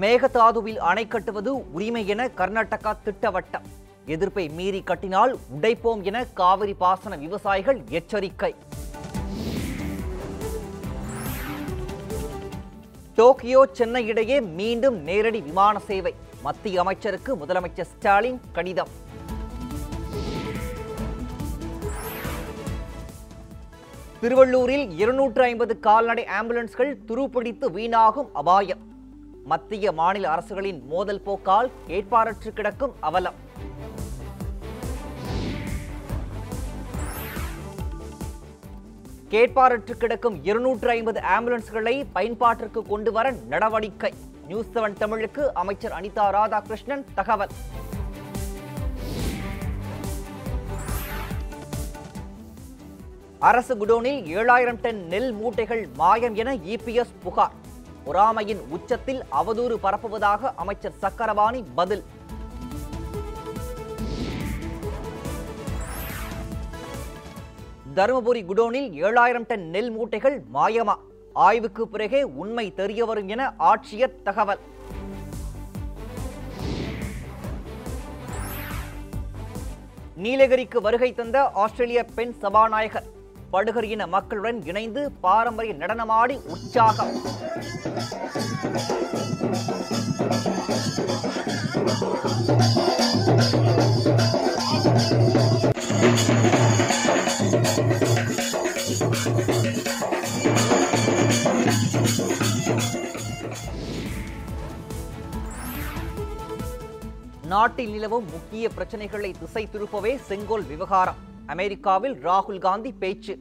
மேகதாதுவில் அணை கட்டுவது உரிமை என கர்நாடகா திட்டவட்டம். எதிர்ப்பை மீறி கட்டினால் உடைப்போம் என காவிரி பாசன விவசாயிகள் எச்சரிக்கை. டோக்கியோ சென்னை இடையே மீண்டும் நேரடி விமான சேவை. மத்திய அமைச்சருக்கு முதலமைச்சர் ஸ்டாலின் கடிதம். திருவள்ளூரில் இருநூற்று ஐம்பது கால்நடை ஆம்புலன்ஸ்கள் துருப்பிடித்து வீணாகும் அபாயம். மத்திய மாநில அரசுகளின் மோதல் போக்கால் கேட்பாரற்று கிடக்கும் அவலம். கேட்பாரற்று கிடக்கும் இருநூற்று ஐம்பது ஆம்புலன்ஸ்களை பயன்பாட்டிற்கு கொண்டு வர நடவடிக்கை. நியூஸ் செவன் தமிழுக்கு அமைச்சர் அனிதா ராதாகிருஷ்ணன் தகவல். அரசு குடோனில் ஏழாயிரம் டன் நெல் மூட்டைகள் மாயம் என இபிஎஸ் புகார். பொறாமையின் உச்சத்தில் அவதூறு பரப்புவதாக அமைச்சர் சக்கரவாணி பதில். தருமபுரி குடோனில் ஏழாயிரம் டன் நெல் மூட்டைகள் மாயமா. ஆய்வுக்கு பிறகே உண்மை தெரியவரும் என ஆட்சியர் தகவல். நீலகிரிக்கு வருகை தந்த ஆஸ்திரேலிய பெண் சபாநாயகர். படுகர் இன மக்களுடன் இணைந்து பாரம்பரிய நடனமாடி உற்சாகம். நாட்டில் நிலவும் முக்கிய பிரச்சனைகளை திசை திருப்பவே செங்கோல் விவகாரம். அமெரிக்காவில் ராகுல் காந்தி பேச்சு.